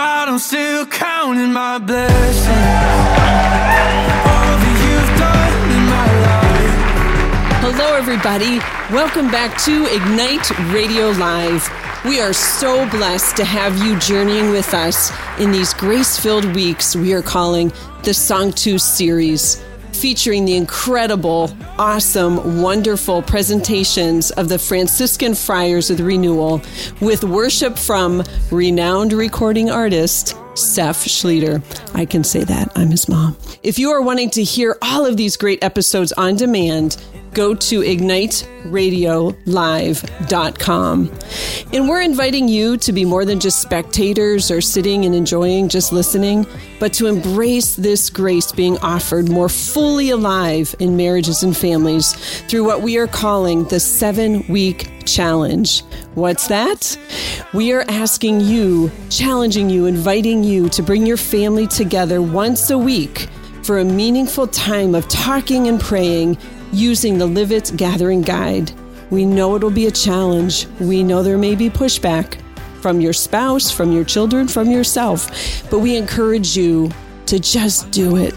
God, I'm still counting my blessings. Hello, everybody. Welcome back to Ignite Radio Live. We are so blessed to have you journeying with us in these grace filled weeks we are calling the Sanctus series, featuring the incredible, awesome, wonderful presentations of the Franciscan Friars of the Renewal with worship from renowned recording artist Seth Schlueter. I can say that. I'm his mom. If you are wanting to hear all of these great episodes on demand, go to igniteradiolive.com. And we're inviting you to be more than just spectators or sitting and enjoying, just listening, but to embrace this grace being offered more fully alive in marriages and families through what we are calling the seven week challenge. What's that? We are asking you, challenging you, inviting you to bring your family together once a week for a meaningful time of talking and praying using the Live It Gathering Guide. We know it'll be a challenge. We know there may be pushback from your spouse, from your children, from yourself, but we encourage you to just do it.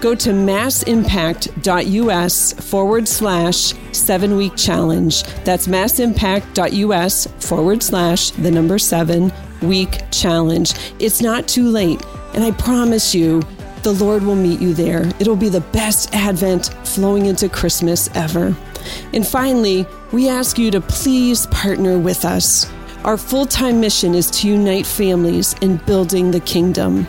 Go to massimpact.us forward slash seven week challenge. That's massimpact.us forward slash the number seven week challenge. It's not too late. And I promise you, the Lord will meet you there. It'll be the best Advent flowing into Christmas ever. And finally, we ask you to please partner with us. Our full time mission is to unite families in building the kingdom.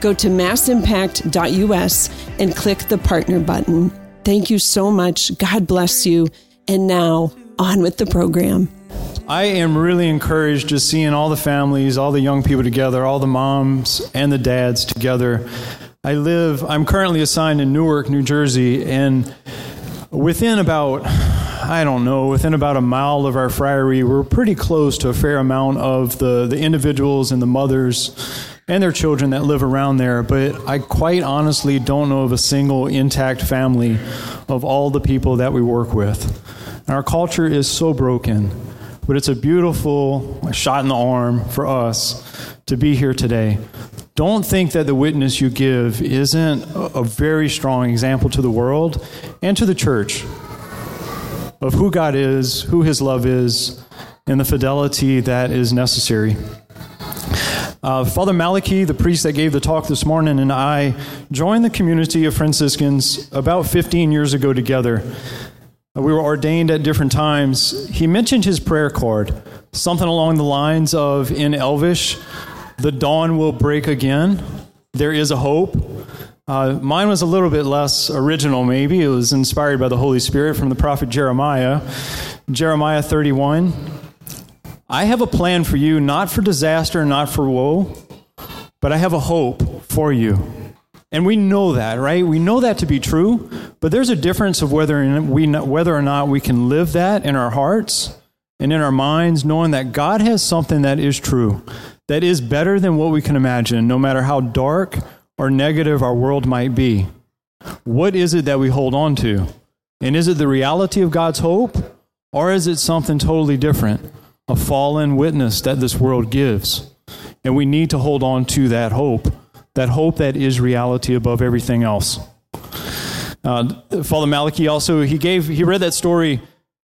Go to massimpact.us and click the partner button. Thank you so much. God bless you. And now, on with the program. I am really encouraged just seeing all the families, all the young people together, all the moms and the dads together. I live, I'm currently assigned in Newark, New Jersey, and within about, I don't know, within about a mile of our friary, we're pretty close to a fair amount of the, the individuals and the mothers and their children that live around there. But I quite honestly don't know of a single intact family of all the people that we work with. And our culture is so broken, but it's a beautiful shot in the arm for us to be here today. Don't think that the witness you give isn't a very strong example to the world and to the church of who God is, who His love is, and the fidelity that is necessary. Uh, Father Malachi, the priest that gave the talk this morning, and I joined the community of Franciscans about 15 years ago together. Uh, we were ordained at different times. He mentioned his prayer card, something along the lines of in Elvish, the dawn will break again. There is a hope. Uh, mine was a little bit less original, maybe. It was inspired by the Holy Spirit from the prophet Jeremiah. Jeremiah 31. I have a plan for you, not for disaster, not for woe, but I have a hope for you. And we know that, right? We know that to be true, but there's a difference of whether, we, whether or not we can live that in our hearts and in our minds, knowing that God has something that is true, that is better than what we can imagine, no matter how dark or negative our world might be. What is it that we hold on to? And is it the reality of God's hope, or is it something totally different? A fallen witness that this world gives. And we need to hold on to that hope, that hope that is reality above everything else. Uh, Father Malachi also he gave he read that story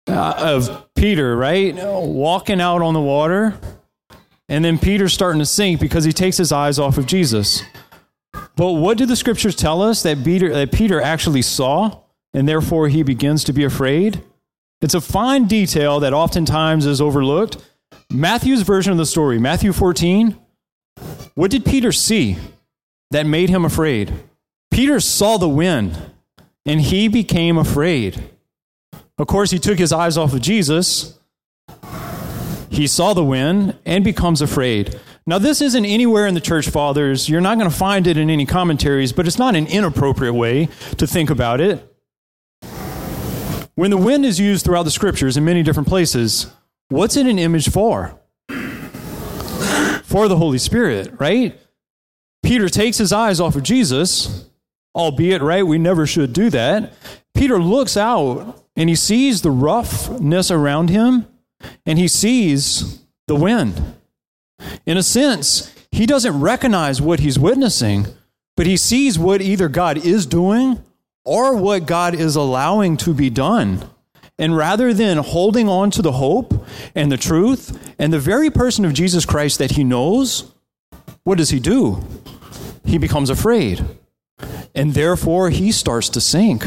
uh, of Peter right walking out on the water, and then Peter starting to sink because he takes his eyes off of Jesus. But what do the scriptures tell us that Peter that Peter actually saw, and therefore he begins to be afraid? It's a fine detail that oftentimes is overlooked. Matthew's version of the story, Matthew 14, what did Peter see that made him afraid? Peter saw the wind and he became afraid. Of course, he took his eyes off of Jesus. He saw the wind and becomes afraid. Now, this isn't anywhere in the church fathers. You're not going to find it in any commentaries, but it's not an inappropriate way to think about it. When the wind is used throughout the scriptures in many different places, what's it an image for? For the Holy Spirit, right? Peter takes his eyes off of Jesus, albeit, right, we never should do that. Peter looks out and he sees the roughness around him and he sees the wind. In a sense, he doesn't recognize what he's witnessing, but he sees what either God is doing or what God is allowing to be done. And rather than holding on to the hope and the truth and the very person of Jesus Christ that he knows, what does he do? He becomes afraid. And therefore, he starts to sink.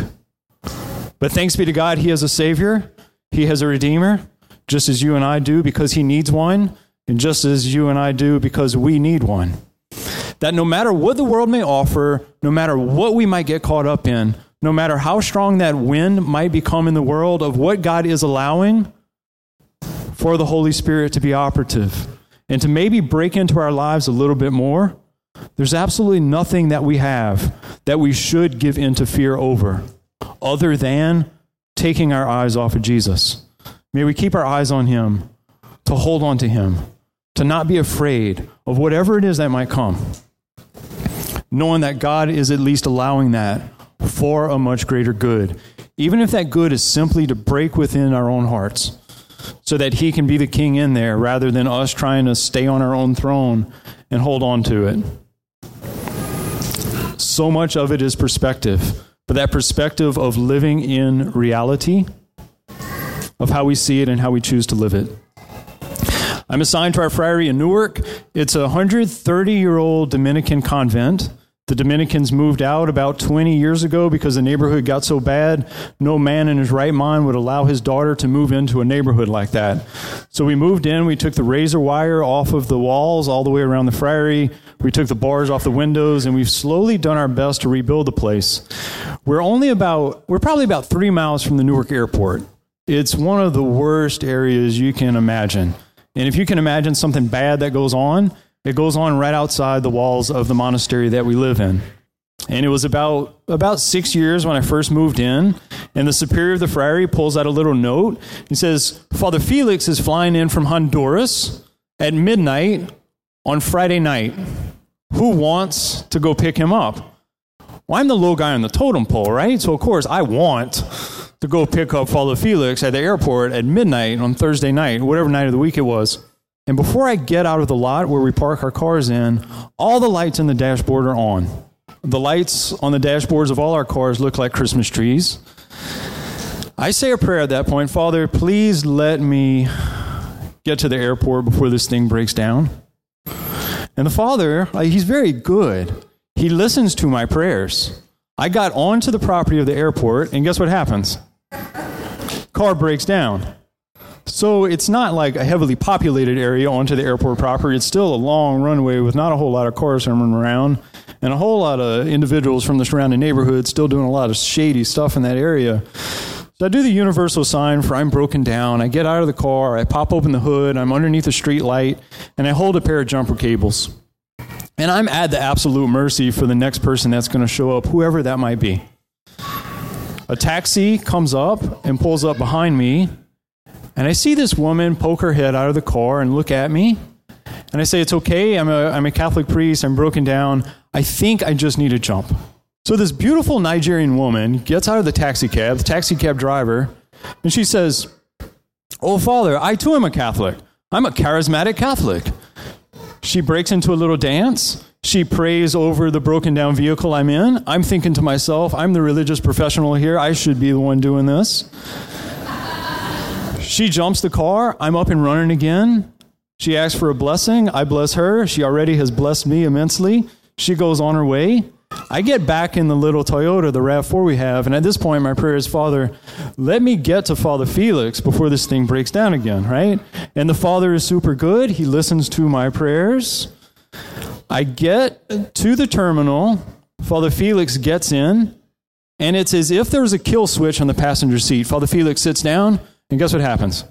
But thanks be to God, he has a Savior, he has a Redeemer, just as you and I do because he needs one, and just as you and I do because we need one. That no matter what the world may offer, no matter what we might get caught up in, no matter how strong that wind might become in the world of what God is allowing for the Holy Spirit to be operative and to maybe break into our lives a little bit more, there's absolutely nothing that we have that we should give in to fear over other than taking our eyes off of Jesus. May we keep our eyes on Him, to hold on to Him, to not be afraid of whatever it is that might come, knowing that God is at least allowing that for a much greater good, even if that good is simply to break within our own hearts so that he can be the king in there rather than us trying to stay on our own throne and hold on to it. So much of it is perspective, but that perspective of living in reality, of how we see it and how we choose to live it. I'm assigned to our friary in Newark. It's a 130 year old Dominican convent the Dominicans moved out about 20 years ago because the neighborhood got so bad. No man in his right mind would allow his daughter to move into a neighborhood like that. So we moved in. We took the razor wire off of the walls all the way around the friary. We took the bars off the windows, and we've slowly done our best to rebuild the place. We're only about, we're probably about three miles from the Newark airport. It's one of the worst areas you can imagine. And if you can imagine something bad that goes on, it goes on right outside the walls of the monastery that we live in. And it was about about six years when I first moved in, and the superior of the friary pulls out a little note. He says, Father Felix is flying in from Honduras at midnight on Friday night. Who wants to go pick him up? Well, I'm the low guy on the totem pole, right? So of course I want to go pick up Father Felix at the airport at midnight on Thursday night, whatever night of the week it was. And before I get out of the lot where we park our cars in, all the lights in the dashboard are on. The lights on the dashboards of all our cars look like Christmas trees. I say a prayer at that point Father, please let me get to the airport before this thing breaks down. And the Father, uh, he's very good. He listens to my prayers. I got onto the property of the airport, and guess what happens? Car breaks down. So it's not like a heavily populated area onto the airport proper. It's still a long runway with not a whole lot of cars running around and a whole lot of individuals from the surrounding neighborhood still doing a lot of shady stuff in that area. So I do the universal sign for I'm broken down. I get out of the car, I pop open the hood, I'm underneath a street light, and I hold a pair of jumper cables. And I'm at the absolute mercy for the next person that's going to show up, whoever that might be. A taxi comes up and pulls up behind me, and I see this woman poke her head out of the car and look at me. And I say, It's okay. I'm a, I'm a Catholic priest. I'm broken down. I think I just need a jump. So this beautiful Nigerian woman gets out of the taxi cab, the taxi cab driver, and she says, Oh, Father, I too am a Catholic. I'm a charismatic Catholic. She breaks into a little dance. She prays over the broken down vehicle I'm in. I'm thinking to myself, I'm the religious professional here. I should be the one doing this. She jumps the car. I'm up and running again. She asks for a blessing. I bless her. She already has blessed me immensely. She goes on her way. I get back in the little Toyota, the RAV4 we have, and at this point, my prayer is, Father, let me get to Father Felix before this thing breaks down again, right? And the Father is super good. He listens to my prayers. I get to the terminal. Father Felix gets in, and it's as if there was a kill switch on the passenger seat. Father Felix sits down. And guess what happens?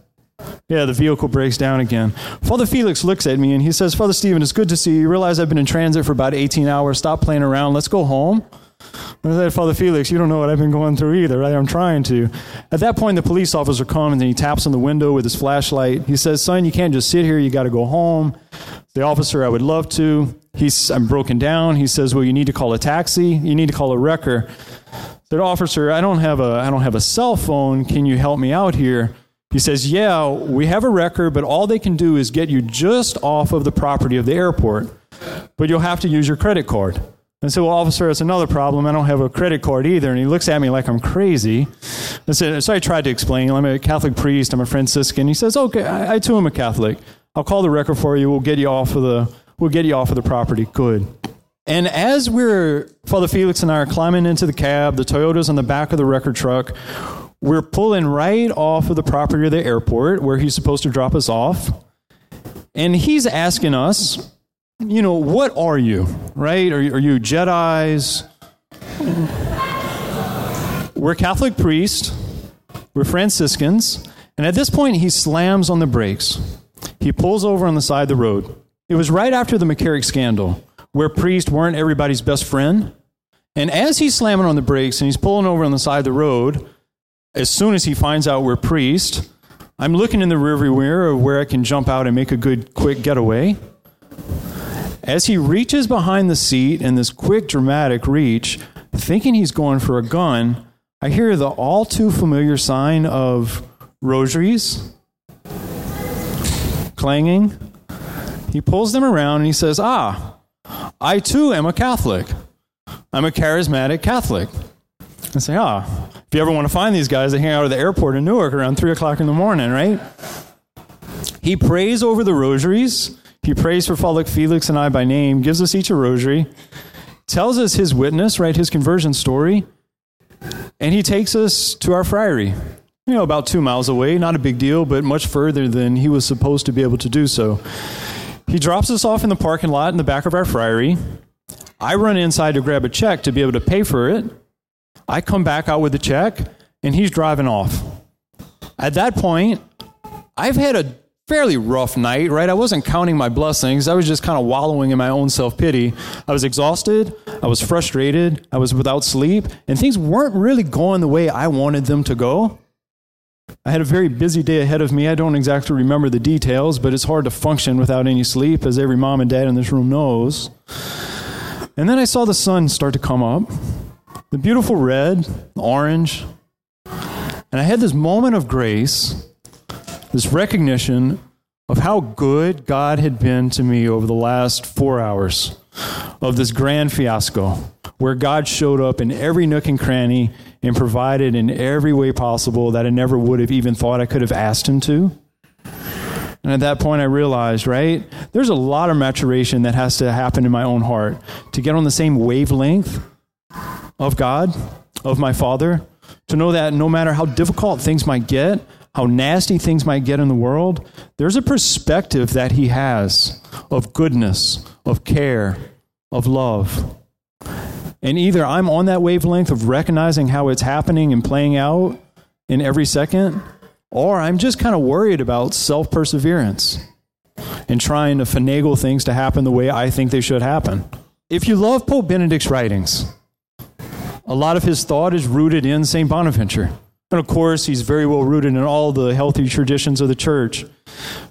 Yeah, the vehicle breaks down again. Father Felix looks at me and he says, Father Stephen, it's good to see you. You realize I've been in transit for about 18 hours. Stop playing around. Let's go home. I said, Father Felix, you don't know what I've been going through either, right? I'm trying to. At that point, the police officer comes and he taps on the window with his flashlight. He says, Son, you can't just sit here. You got to go home. The officer, I would love to. He's, I'm broken down. He says, Well, you need to call a taxi. You need to call a wrecker said, Officer, I don't have a I don't have a cell phone. Can you help me out here? He says, Yeah, we have a record, but all they can do is get you just off of the property of the airport. but you'll have to use your credit card. I said, Well, officer, it's another problem. I don't have a credit card either. And he looks at me like I'm crazy. I said, So I tried to explain. I'm a Catholic priest. I'm a Franciscan. He says, Okay, I, I too am a Catholic. I'll call the record for you. We'll get you off of the we'll get you off of the property. Good. And as we're Father Felix and I are climbing into the cab, the Toyota's on the back of the record truck, we're pulling right off of the property of the airport where he's supposed to drop us off. And he's asking us, you know, what are you, right? Are, are you Jedi's? We're Catholic priests, we're Franciscans, and at this point he slams on the brakes. He pulls over on the side of the road. It was right after the McCarrick scandal, where priests weren't everybody's best friend. And as he's slamming on the brakes and he's pulling over on the side of the road, as soon as he finds out we're priests, I'm looking in the rearview mirror of where I can jump out and make a good quick getaway. As he reaches behind the seat in this quick, dramatic reach, thinking he's going for a gun, I hear the all too familiar sign of rosaries clanging. He pulls them around and he says, Ah, I too am a Catholic. I'm a charismatic Catholic. I say, Ah, if you ever want to find these guys, they hang out at the airport in Newark around 3 o'clock in the morning, right? He prays over the rosaries. He prays for Father Felix and I by name, gives us each a rosary, tells us his witness, right, his conversion story, and he takes us to our friary. You know, about two miles away, not a big deal, but much further than he was supposed to be able to do so. He drops us off in the parking lot in the back of our friary. I run inside to grab a check to be able to pay for it. I come back out with the check, and he's driving off. At that point, I've had a fairly rough night, right? I wasn't counting my blessings. I was just kind of wallowing in my own self pity. I was exhausted. I was frustrated. I was without sleep, and things weren't really going the way I wanted them to go. I had a very busy day ahead of me. I don't exactly remember the details, but it's hard to function without any sleep, as every mom and dad in this room knows. And then I saw the sun start to come up the beautiful red, orange. And I had this moment of grace this recognition of how good God had been to me over the last four hours of this grand fiasco, where God showed up in every nook and cranny and provided in every way possible that I never would have even thought I could have asked Him to. And at that point, I realized, right, there's a lot of maturation that has to happen in my own heart to get on the same wavelength of God, of my Father, to know that no matter how difficult things might get, how nasty things might get in the world, there's a perspective that he has of goodness, of care, of love. And either I'm on that wavelength of recognizing how it's happening and playing out in every second, or I'm just kind of worried about self perseverance and trying to finagle things to happen the way I think they should happen. If you love Pope Benedict's writings, a lot of his thought is rooted in St. Bonaventure. And of course, he's very well rooted in all the healthy traditions of the church.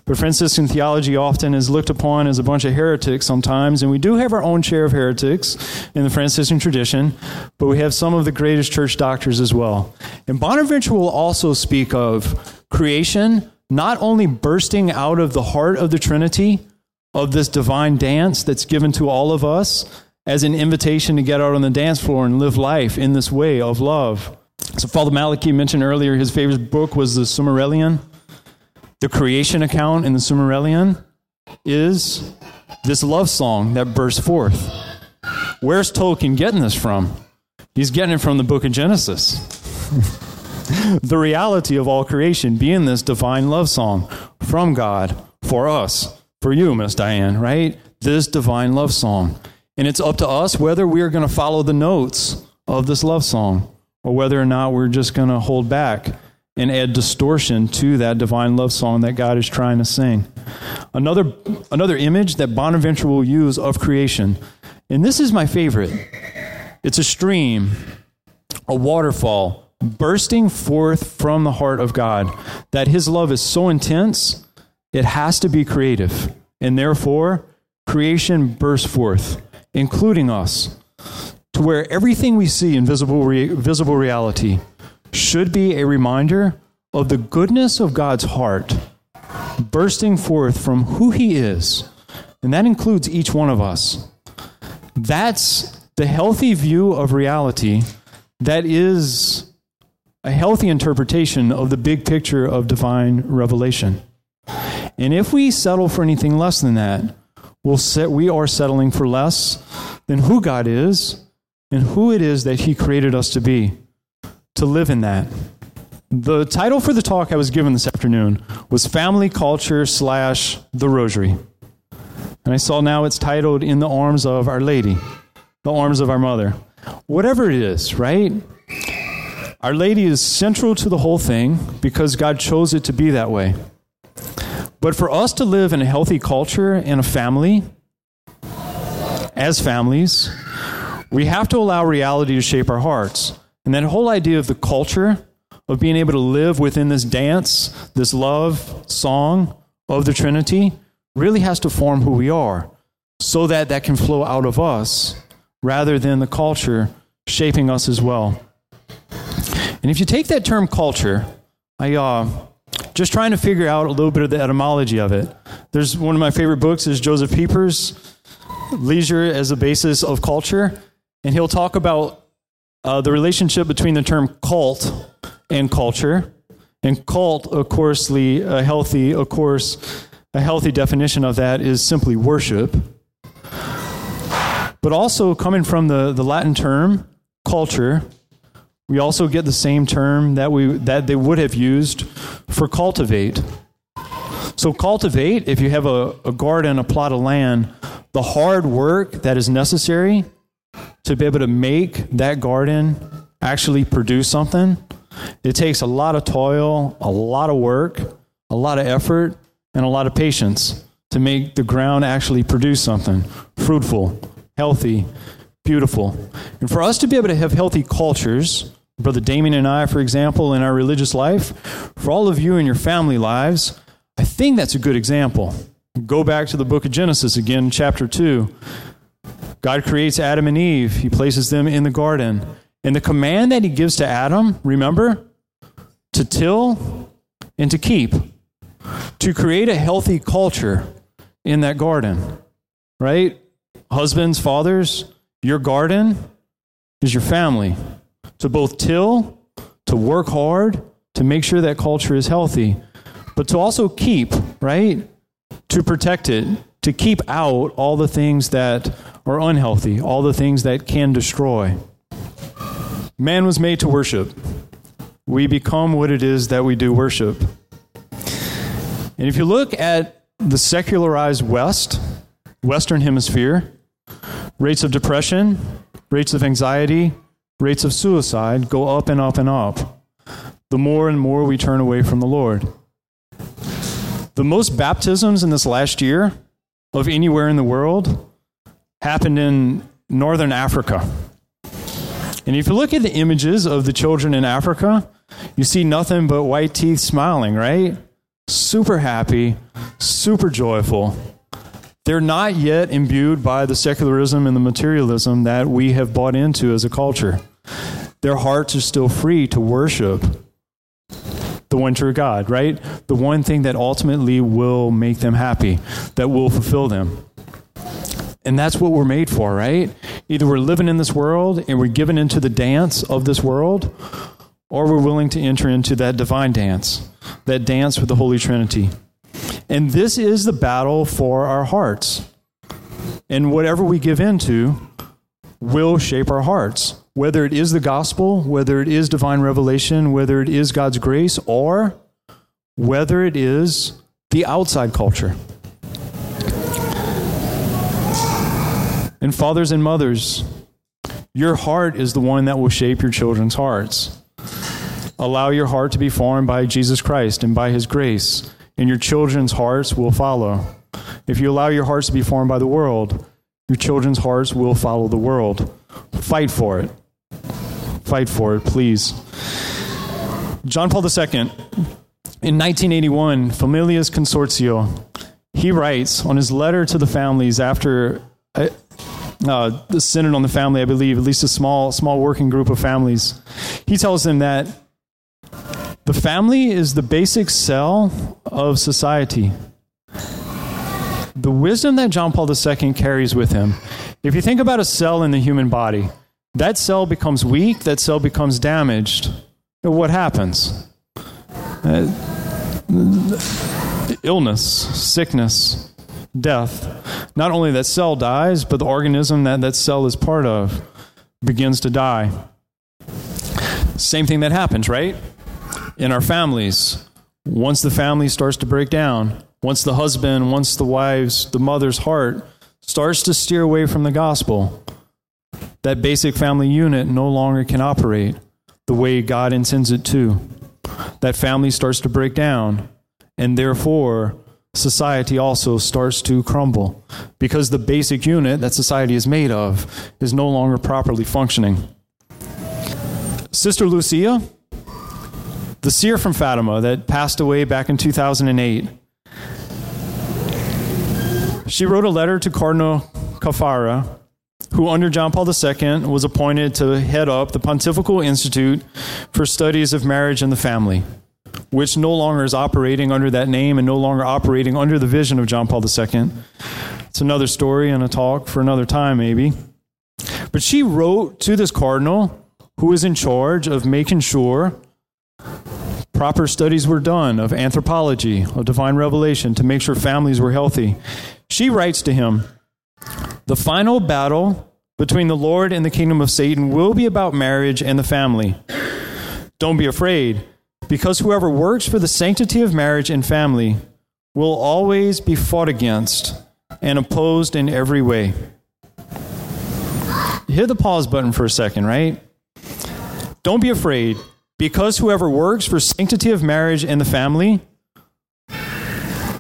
But Franciscan theology often is looked upon as a bunch of heretics sometimes, and we do have our own share of heretics in the Franciscan tradition, but we have some of the greatest church doctors as well. And Bonaventure will also speak of creation not only bursting out of the heart of the Trinity, of this divine dance that's given to all of us as an invitation to get out on the dance floor and live life in this way of love so, Father Malachi mentioned earlier his favorite book was the Silmarillion. The creation account in the Silmarillion is this love song that bursts forth. Where's Tolkien getting this from? He's getting it from the book of Genesis. the reality of all creation being this divine love song from God for us, for you, Miss Diane, right? This divine love song. And it's up to us whether we are going to follow the notes of this love song or whether or not we're just going to hold back and add distortion to that divine love song that God is trying to sing. Another, another image that Bonaventure will use of creation, and this is my favorite it's a stream, a waterfall bursting forth from the heart of God, that his love is so intense, it has to be creative. And therefore, creation bursts forth, including us to where everything we see in visible, re- visible reality should be a reminder of the goodness of God's heart bursting forth from who He is and that includes each one of us. That's the healthy view of reality that is a healthy interpretation of the big picture of divine revelation. And if we settle for anything less than that, we'll set, we are settling for less than who God is and who it is that He created us to be, to live in that. The title for the talk I was given this afternoon was Family Culture slash The Rosary. And I saw now it's titled In the Arms of Our Lady, the arms of our mother. Whatever it is, right? Our Lady is central to the whole thing because God chose it to be that way. But for us to live in a healthy culture and a family, as families, we have to allow reality to shape our hearts. And that whole idea of the culture, of being able to live within this dance, this love song of the Trinity, really has to form who we are so that that can flow out of us rather than the culture shaping us as well. And if you take that term culture, I uh, just trying to figure out a little bit of the etymology of it. There's one of my favorite books is Joseph Pieper's Leisure as a Basis of Culture, and he'll talk about uh, the relationship between the term cult and culture. And cult, of course, a healthy, of course, a healthy definition of that is simply worship. But also coming from the, the Latin term culture, we also get the same term that we that they would have used for cultivate. So cultivate, if you have a, a garden, a plot of land, the hard work that is necessary to be able to make that garden actually produce something, it takes a lot of toil, a lot of work, a lot of effort, and a lot of patience to make the ground actually produce something fruitful, healthy, beautiful. And for us to be able to have healthy cultures, Brother Damien and I, for example, in our religious life, for all of you in your family lives, I think that's a good example. Go back to the book of Genesis again, chapter 2. God creates Adam and Eve, He places them in the garden. And the command that He gives to Adam, remember? To till and to keep, to create a healthy culture in that garden, right? Husbands, fathers, your garden is your family. To both till, to work hard, to make sure that culture is healthy, but to also keep, right? To protect it, to keep out all the things that are unhealthy, all the things that can destroy. Man was made to worship. We become what it is that we do worship. And if you look at the secularized West, Western Hemisphere, rates of depression, rates of anxiety, rates of suicide go up and up and up the more and more we turn away from the Lord. The most baptisms in this last year of anywhere in the world happened in northern Africa. And if you look at the images of the children in Africa, you see nothing but white teeth smiling, right? Super happy, super joyful. They're not yet imbued by the secularism and the materialism that we have bought into as a culture. Their hearts are still free to worship the one true God, right? The one thing that ultimately will make them happy, that will fulfill them. And that's what we're made for, right? Either we're living in this world and we're given into the dance of this world, or we're willing to enter into that divine dance, that dance with the Holy Trinity. And this is the battle for our hearts. And whatever we give into will shape our hearts. Whether it is the gospel, whether it is divine revelation, whether it is God's grace, or whether it is the outside culture. And fathers and mothers, your heart is the one that will shape your children's hearts. Allow your heart to be formed by Jesus Christ and by his grace and your children's hearts will follow. If you allow your hearts to be formed by the world, your children's hearts will follow the world. Fight for it. Fight for it, please. John Paul II, in 1981, Familiaris Consortio, he writes on his letter to the families after uh, uh, the Synod on the Family, I believe, at least a small, small working group of families, he tells them that the family is the basic cell of society. the wisdom that John Paul II carries with him. If you think about a cell in the human body, that cell becomes weak, that cell becomes damaged. What happens? Uh, illness, sickness, death. Not only that cell dies, but the organism that that cell is part of begins to die. Same thing that happens, right? In our families. Once the family starts to break down, once the husband, once the wife's, the mother's heart starts to steer away from the gospel, that basic family unit no longer can operate the way God intends it to. That family starts to break down, and therefore society also starts to crumble because the basic unit that society is made of is no longer properly functioning. Sister Lucia, the seer from Fatima that passed away back in 2008, she wrote a letter to Cardinal Caffarra, who under John Paul II was appointed to head up the Pontifical Institute for Studies of Marriage and the Family, which no longer is operating under that name and no longer operating under the vision of John Paul II. It's another story and a talk for another time, maybe. But she wrote to this cardinal who is in charge of making sure proper studies were done of anthropology, of divine revelation, to make sure families were healthy. She writes to him The final battle between the Lord and the kingdom of Satan will be about marriage and the family. Don't be afraid, because whoever works for the sanctity of marriage and family will always be fought against and opposed in every way. Hit the pause button for a second, right? Don't be afraid, because whoever works for sanctity of marriage and the family,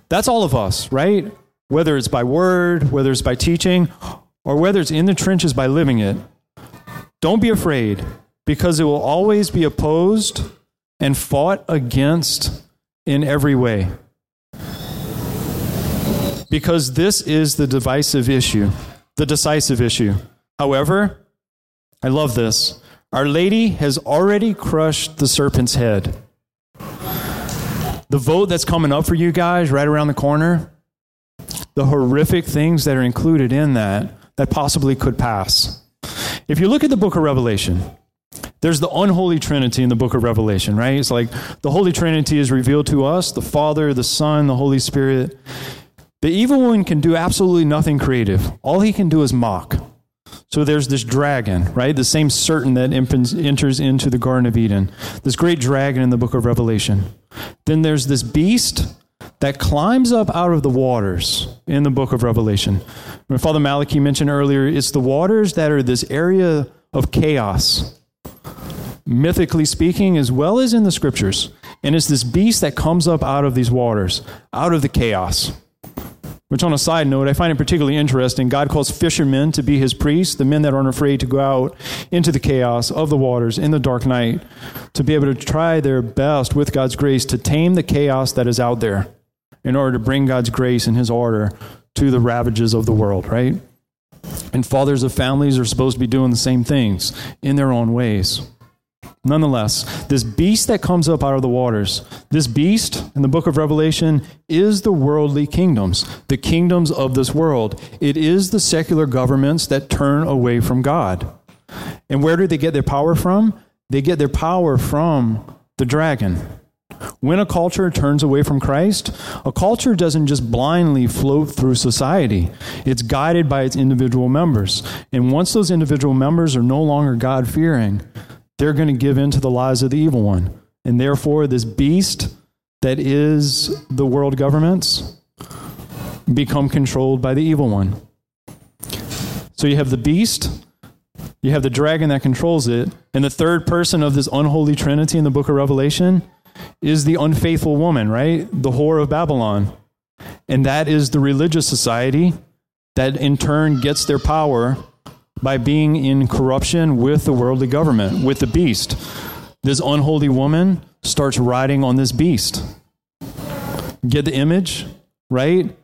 that's all of us, right? Whether it's by word, whether it's by teaching, or whether it's in the trenches by living it, don't be afraid because it will always be opposed and fought against in every way. Because this is the divisive issue, the decisive issue. However, I love this. Our Lady has already crushed the serpent's head. The vote that's coming up for you guys right around the corner, the horrific things that are included in that that possibly could pass. If you look at the book of Revelation, there's the unholy trinity in the book of Revelation, right? It's like the Holy Trinity is revealed to us the Father, the Son, the Holy Spirit. The evil one can do absolutely nothing creative. All he can do is mock. So there's this dragon, right? The same serpent that enters into the Garden of Eden. This great dragon in the book of Revelation. Then there's this beast that climbs up out of the waters in the book of Revelation. When Father Malachi mentioned earlier, it's the waters that are this area of chaos, mythically speaking, as well as in the scriptures. And it's this beast that comes up out of these waters, out of the chaos. Which, on a side note, I find it particularly interesting. God calls fishermen to be his priests, the men that aren't afraid to go out into the chaos of the waters in the dark night, to be able to try their best with God's grace to tame the chaos that is out there in order to bring God's grace and his order to the ravages of the world, right? And fathers of families are supposed to be doing the same things in their own ways. Nonetheless, this beast that comes up out of the waters, this beast in the book of Revelation is the worldly kingdoms, the kingdoms of this world. It is the secular governments that turn away from God. And where do they get their power from? They get their power from the dragon. When a culture turns away from Christ, a culture doesn't just blindly float through society. It's guided by its individual members. And once those individual members are no longer God fearing, they're going to give in to the lies of the evil one. And therefore, this beast that is the world governments become controlled by the evil one. So you have the beast, you have the dragon that controls it, and the third person of this unholy trinity in the book of Revelation is the unfaithful woman, right? The whore of Babylon. And that is the religious society that in turn gets their power by being in corruption with the worldly government, with the beast. This unholy woman starts riding on this beast. Get the image, right?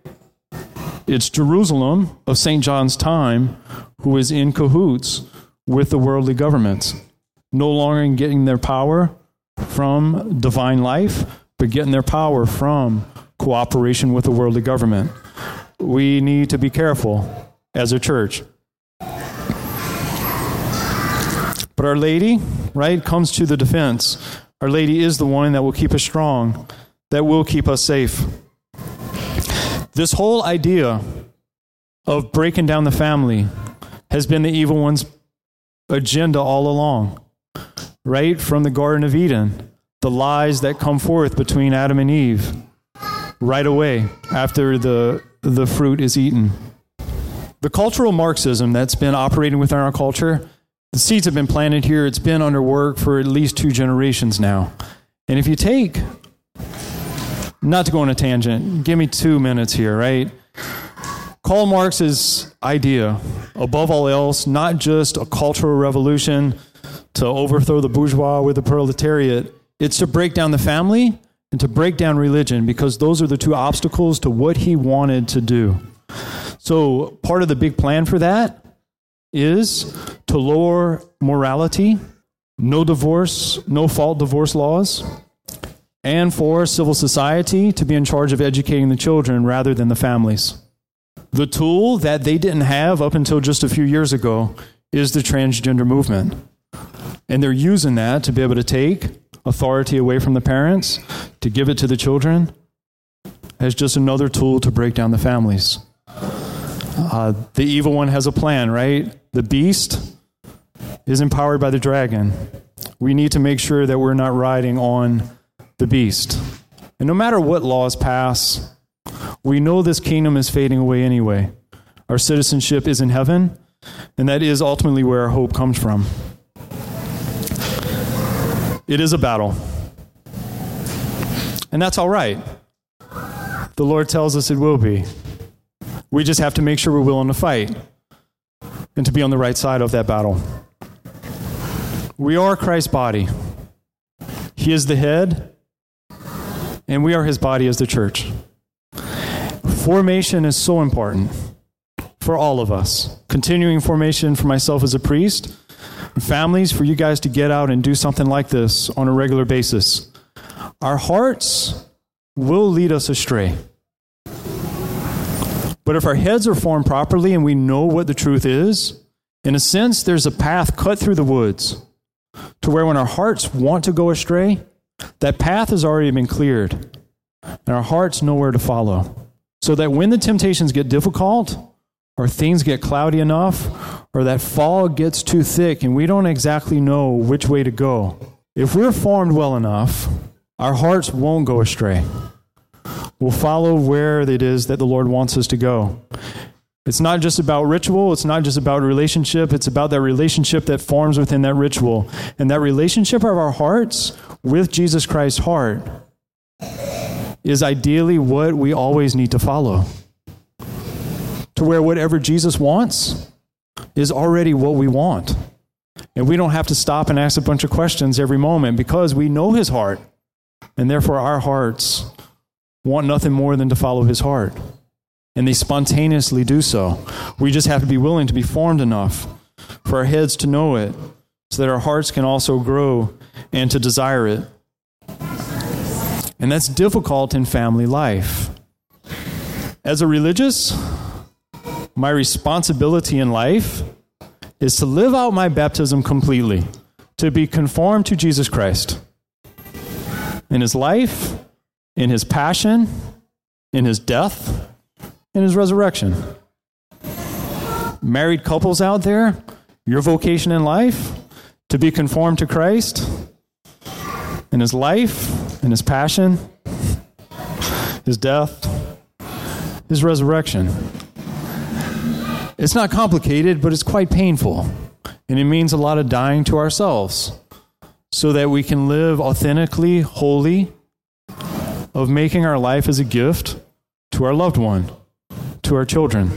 It's Jerusalem of St. John's time who is in cahoots with the worldly governments, no longer getting their power from divine life, but getting their power from cooperation with the worldly government. we need to be careful as a church. But Our Lady, right, comes to the defense. Our Lady is the one that will keep us strong, that will keep us safe. This whole idea of breaking down the family has been the evil one's agenda all along, right from the Garden of Eden. The lies that come forth between Adam and Eve right away after the, the fruit is eaten. The cultural Marxism that's been operating within our culture, the seeds have been planted here. It's been under work for at least two generations now. And if you take, not to go on a tangent, give me two minutes here, right? Karl Marx's idea, above all else, not just a cultural revolution to overthrow the bourgeois with the proletariat, it's to break down the family and to break down religion because those are the two obstacles to what he wanted to do. So, part of the big plan for that is to lower morality, no divorce, no fault divorce laws, and for civil society to be in charge of educating the children rather than the families. The tool that they didn't have up until just a few years ago is the transgender movement. And they're using that to be able to take authority away from the parents, to give it to the children, as just another tool to break down the families. Uh, the evil one has a plan, right? The beast is empowered by the dragon. We need to make sure that we're not riding on the beast. And no matter what laws pass, we know this kingdom is fading away anyway. Our citizenship is in heaven, and that is ultimately where our hope comes from. It is a battle. And that's all right. The Lord tells us it will be. We just have to make sure we're willing to fight and to be on the right side of that battle. We are Christ's body. He is the head, and we are his body as the church. Formation is so important for all of us. Continuing formation for myself as a priest, families, for you guys to get out and do something like this on a regular basis. Our hearts will lead us astray. But if our heads are formed properly and we know what the truth is, in a sense, there's a path cut through the woods to where when our hearts want to go astray, that path has already been cleared and our hearts know where to follow. So that when the temptations get difficult, or things get cloudy enough, or that fog gets too thick and we don't exactly know which way to go, if we're formed well enough, our hearts won't go astray. We'll follow where it is that the Lord wants us to go. It's not just about ritual, it's not just about relationship, it's about that relationship that forms within that ritual. And that relationship of our hearts with Jesus Christ's heart is ideally what we always need to follow. To where whatever Jesus wants is already what we want. And we don't have to stop and ask a bunch of questions every moment because we know his heart. And therefore, our hearts want nothing more than to follow his heart. And they spontaneously do so. We just have to be willing to be formed enough for our heads to know it so that our hearts can also grow and to desire it. And that's difficult in family life. As a religious, my responsibility in life is to live out my baptism completely, to be conformed to Jesus Christ in his life, in his passion, in his death, in his resurrection. Married couples out there, your vocation in life to be conformed to Christ in his life, in his passion, his death, his resurrection. It's not complicated, but it's quite painful. And it means a lot of dying to ourselves so that we can live authentically, holy, of making our life as a gift to our loved one, to our children,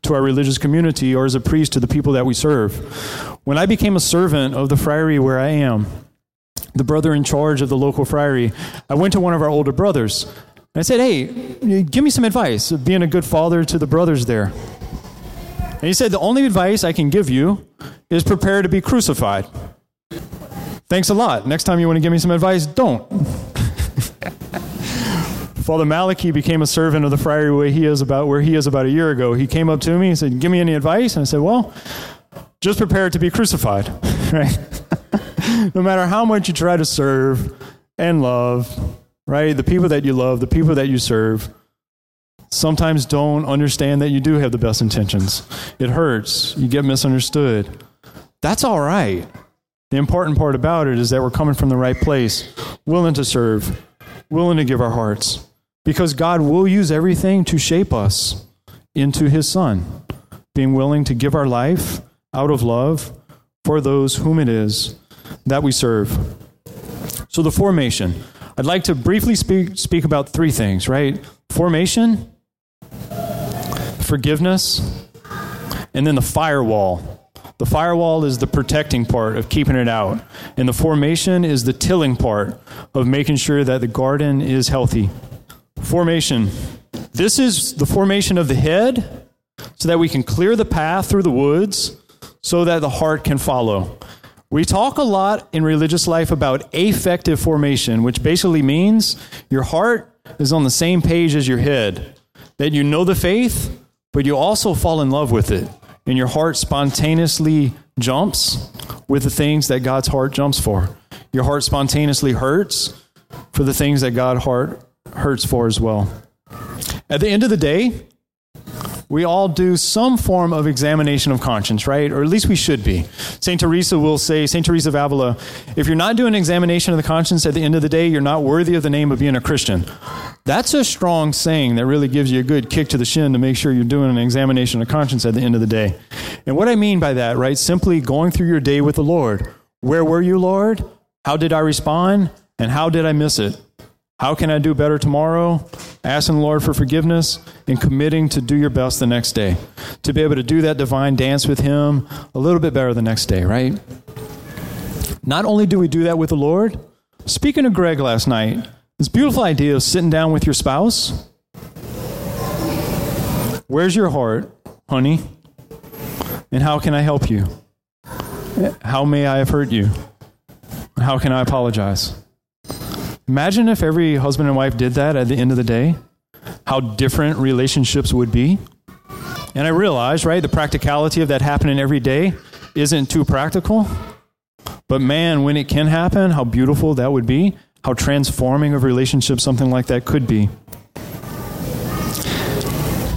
to our religious community, or as a priest to the people that we serve. When I became a servant of the friary where I am, the brother in charge of the local friary, I went to one of our older brothers. And I said, Hey, give me some advice, being a good father to the brothers there. He said, The only advice I can give you is prepare to be crucified. Thanks a lot. Next time you want to give me some advice, don't. Father Malachi became a servant of the friary where he is about where he is about a year ago. He came up to me and said, "Give me any advice?" And I said, "Well, just prepare to be crucified." right? no matter how much you try to serve and love, right? The people that you love, the people that you serve, sometimes don't understand that you do have the best intentions. It hurts. You get misunderstood. That's all right. The important part about it is that we're coming from the right place, willing to serve, willing to give our hearts, because God will use everything to shape us into His Son, being willing to give our life out of love for those whom it is that we serve. So, the formation. I'd like to briefly speak, speak about three things, right? Formation, forgiveness, and then the firewall. The firewall is the protecting part of keeping it out, and the formation is the tilling part of making sure that the garden is healthy. Formation. This is the formation of the head so that we can clear the path through the woods so that the heart can follow. We talk a lot in religious life about affective formation, which basically means your heart is on the same page as your head. That you know the faith, but you also fall in love with it. And your heart spontaneously jumps with the things that God's heart jumps for. Your heart spontaneously hurts for the things that God heart hurts for as well. At the end of the day, we all do some form of examination of conscience, right? Or at least we should be. St. Teresa will say, St. Teresa of Avila, if you're not doing examination of the conscience at the end of the day, you're not worthy of the name of being a Christian. That's a strong saying that really gives you a good kick to the shin to make sure you're doing an examination of conscience at the end of the day. And what I mean by that, right? Simply going through your day with the Lord. Where were you, Lord? How did I respond? And how did I miss it? How can I do better tomorrow? Asking the Lord for forgiveness and committing to do your best the next day. To be able to do that divine dance with Him a little bit better the next day, right? Not only do we do that with the Lord, speaking to Greg last night, this beautiful idea of sitting down with your spouse. Where's your heart, honey? And how can I help you? How may I have hurt you? How can I apologize? Imagine if every husband and wife did that at the end of the day, how different relationships would be. And I realize, right, the practicality of that happening every day isn't too practical. But man, when it can happen, how beautiful that would be, how transforming of relationships something like that could be.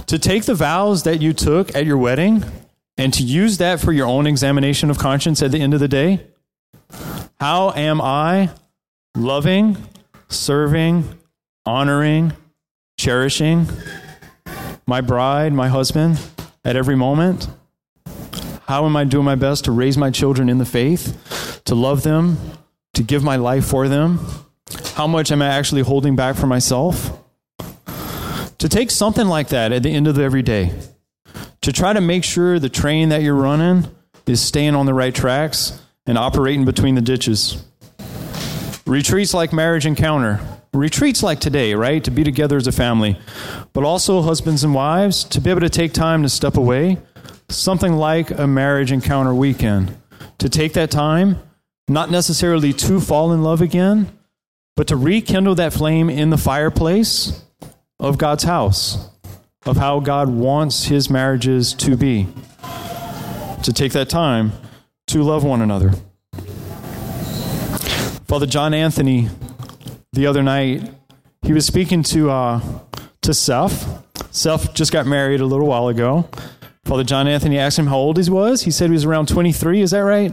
To take the vows that you took at your wedding and to use that for your own examination of conscience at the end of the day. How am I loving serving, honoring, cherishing my bride, my husband at every moment? How am I doing my best to raise my children in the faith, to love them, to give my life for them? How much am I actually holding back for myself? To take something like that at the end of the every day, to try to make sure the train that you're running is staying on the right tracks and operating between the ditches. Retreats like marriage encounter, retreats like today, right? To be together as a family, but also husbands and wives to be able to take time to step away. Something like a marriage encounter weekend. To take that time, not necessarily to fall in love again, but to rekindle that flame in the fireplace of God's house, of how God wants his marriages to be. To take that time to love one another. Father John Anthony, the other night, he was speaking to uh, to Seth. Seth just got married a little while ago. Father John Anthony asked him how old he was. He said he was around 23. Is that right?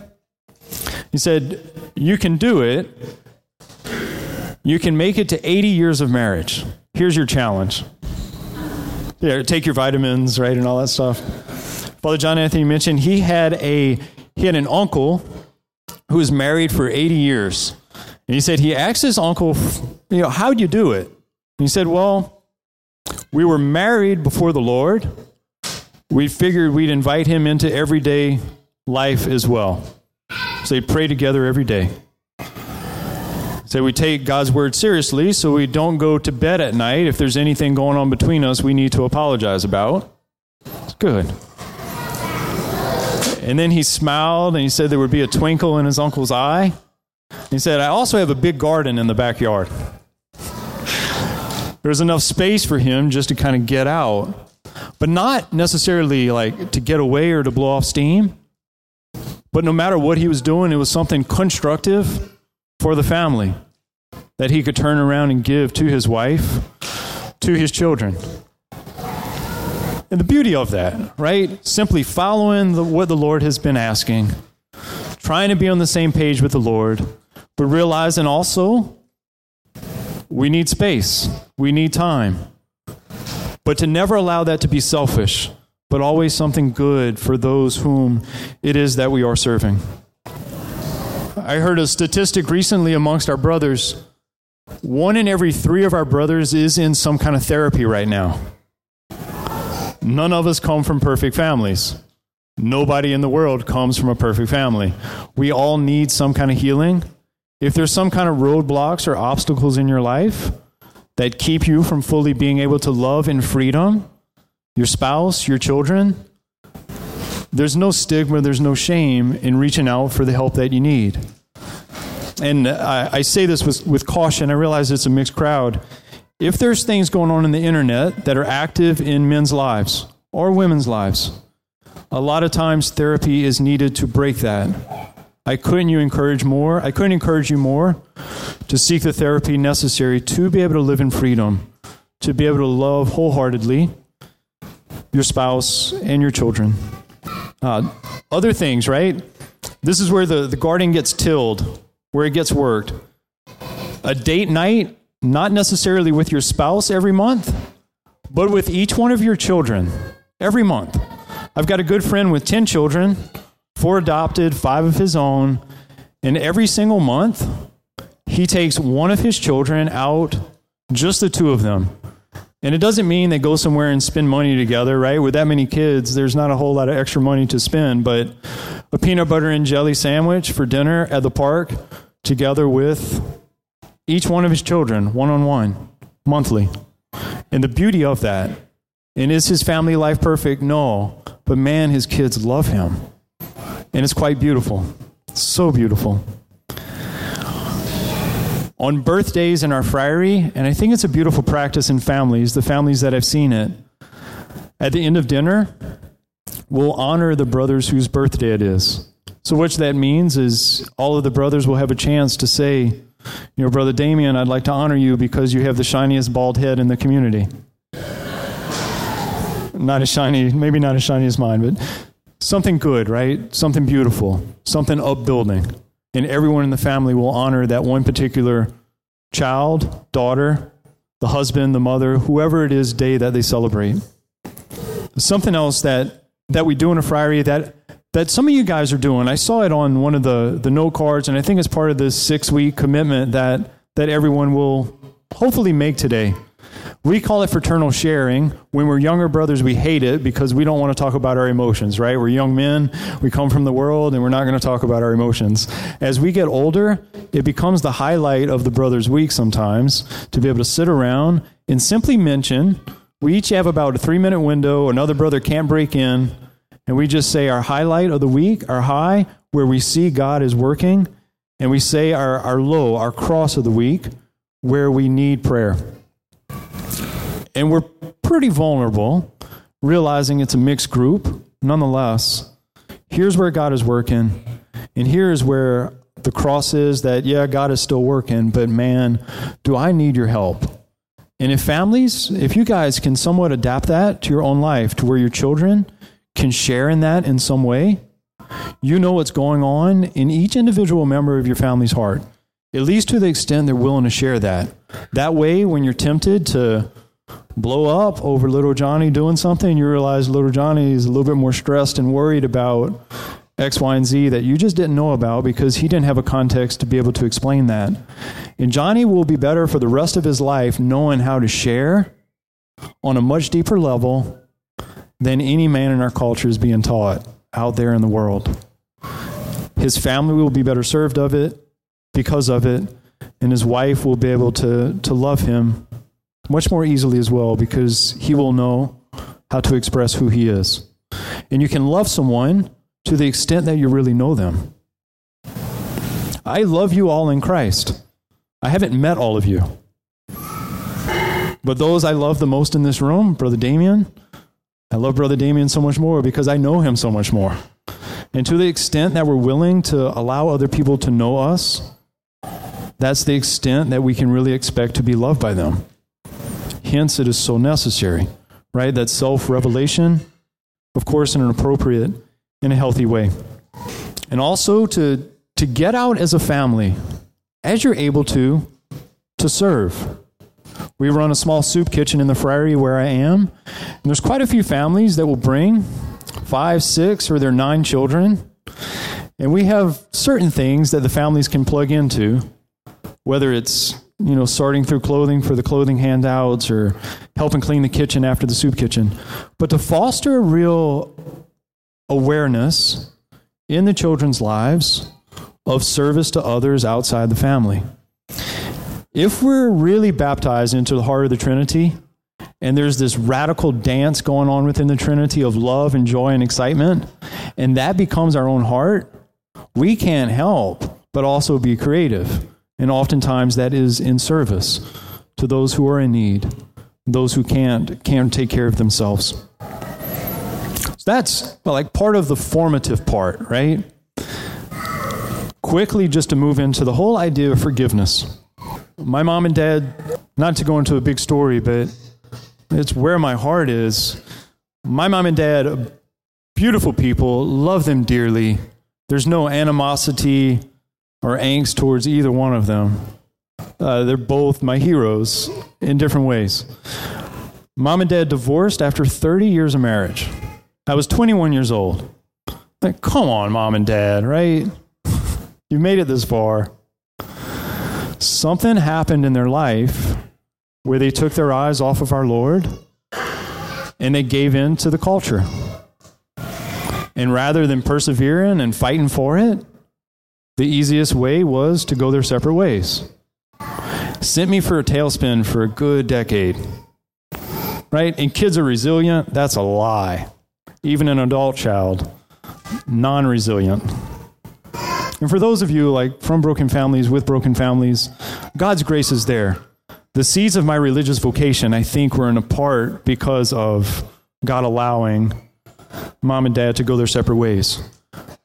He said, You can do it. You can make it to 80 years of marriage. Here's your challenge. Yeah, take your vitamins, right, and all that stuff. Father John Anthony mentioned he had a he had an uncle who was married for 80 years. And he said he asked his uncle, you know, how'd you do it? And he said, well, we were married before the Lord. We figured we'd invite him into everyday life as well. So they pray together every day. So we take God's word seriously, so we don't go to bed at night if there's anything going on between us we need to apologize about. It's good. And then he smiled and he said there would be a twinkle in his uncle's eye. He said, I also have a big garden in the backyard. There's enough space for him just to kind of get out, but not necessarily like to get away or to blow off steam. But no matter what he was doing, it was something constructive for the family that he could turn around and give to his wife, to his children. And the beauty of that, right? Simply following the, what the Lord has been asking, trying to be on the same page with the Lord, but realizing also we need space, we need time. But to never allow that to be selfish, but always something good for those whom it is that we are serving. I heard a statistic recently amongst our brothers. One in every three of our brothers is in some kind of therapy right now. None of us come from perfect families. Nobody in the world comes from a perfect family. We all need some kind of healing. If there's some kind of roadblocks or obstacles in your life that keep you from fully being able to love in freedom, your spouse, your children, there's no stigma, there's no shame in reaching out for the help that you need. And I, I say this with, with caution. I realize it's a mixed crowd if there's things going on in the internet that are active in men's lives or women's lives, a lot of times therapy is needed to break that. I couldn't you encourage more? I couldn't encourage you more to seek the therapy necessary to be able to live in freedom, to be able to love wholeheartedly your spouse and your children. Uh, other things, right? This is where the, the garden gets tilled, where it gets worked. A date night not necessarily with your spouse every month, but with each one of your children every month. I've got a good friend with 10 children, four adopted, five of his own, and every single month, he takes one of his children out, just the two of them. And it doesn't mean they go somewhere and spend money together, right? With that many kids, there's not a whole lot of extra money to spend, but a peanut butter and jelly sandwich for dinner at the park together with each one of his children one on one, monthly. And the beauty of that, and is his family life perfect? No. But man, his kids love him. And it's quite beautiful. So beautiful. On birthdays in our friary, and I think it's a beautiful practice in families, the families that have seen it, at the end of dinner, we'll honor the brothers whose birthday it is. So, what that means is all of the brothers will have a chance to say, you know, Brother Damien, I'd like to honor you because you have the shiniest bald head in the community. Not as shiny, maybe not as shiny as mine, but something good, right? Something beautiful, something upbuilding. And everyone in the family will honor that one particular child, daughter, the husband, the mother, whoever it is, day that they celebrate. Something else that, that we do in a friary that that some of you guys are doing. I saw it on one of the, the note cards, and I think it's part of this six week commitment that, that everyone will hopefully make today. We call it fraternal sharing. When we're younger brothers, we hate it because we don't want to talk about our emotions, right? We're young men, we come from the world, and we're not going to talk about our emotions. As we get older, it becomes the highlight of the Brothers Week sometimes to be able to sit around and simply mention we each have about a three minute window, another brother can't break in and we just say our highlight of the week, our high, where we see God is working, and we say our, our low, our cross of the week, where we need prayer. And we're pretty vulnerable, realizing it's a mixed group. Nonetheless, here's where God is working, and here's where the cross is that, yeah, God is still working, but man, do I need your help? And if families, if you guys can somewhat adapt that to your own life, to where your children, can share in that in some way, you know what's going on in each individual member of your family's heart, at least to the extent they're willing to share that. That way, when you're tempted to blow up over little Johnny doing something, you realize little Johnny is a little bit more stressed and worried about X, Y, and Z that you just didn't know about because he didn't have a context to be able to explain that. And Johnny will be better for the rest of his life knowing how to share on a much deeper level than any man in our culture is being taught out there in the world. His family will be better served of it because of it, and his wife will be able to, to love him much more easily as well because he will know how to express who he is. And you can love someone to the extent that you really know them. I love you all in Christ. I haven't met all of you. But those I love the most in this room, Brother Damien, I love Brother Damien so much more because I know him so much more. And to the extent that we're willing to allow other people to know us, that's the extent that we can really expect to be loved by them. Hence, it is so necessary, right? That self revelation, of course, in an appropriate, in a healthy way. And also to, to get out as a family, as you're able to, to serve. We run a small soup kitchen in the friary where I am. And there's quite a few families that will bring five, six, or their nine children. And we have certain things that the families can plug into, whether it's you know sorting through clothing for the clothing handouts or helping clean the kitchen after the soup kitchen. But to foster a real awareness in the children's lives of service to others outside the family. If we're really baptized into the heart of the Trinity, and there's this radical dance going on within the Trinity of love and joy and excitement, and that becomes our own heart, we can't help but also be creative. And oftentimes that is in service to those who are in need, those who can't can't take care of themselves. So that's like part of the formative part, right? Quickly, just to move into the whole idea of forgiveness. My mom and dad, not to go into a big story, but it's where my heart is. My mom and dad, beautiful people, love them dearly. There's no animosity or angst towards either one of them. Uh, they're both my heroes in different ways. Mom and dad divorced after 30 years of marriage. I was 21 years old. Like, come on, mom and dad, right? You made it this far. Something happened in their life where they took their eyes off of our Lord and they gave in to the culture. And rather than persevering and fighting for it, the easiest way was to go their separate ways. Sent me for a tailspin for a good decade. Right? And kids are resilient. That's a lie. Even an adult child, non resilient. And for those of you like from broken families, with broken families, God's grace is there. The seeds of my religious vocation, I think, were in a part because of God allowing mom and dad to go their separate ways.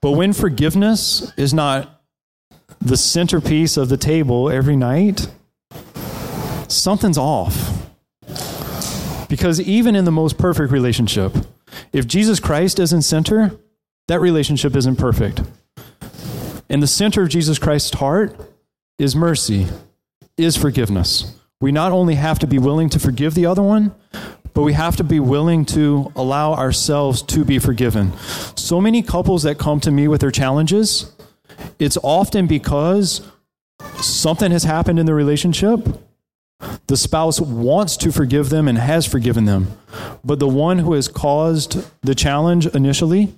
But when forgiveness is not the centerpiece of the table every night, something's off. Because even in the most perfect relationship, if Jesus Christ isn't center, that relationship isn't perfect. And the center of Jesus Christ's heart is mercy, is forgiveness. We not only have to be willing to forgive the other one, but we have to be willing to allow ourselves to be forgiven. So many couples that come to me with their challenges, it's often because something has happened in the relationship. The spouse wants to forgive them and has forgiven them. But the one who has caused the challenge initially,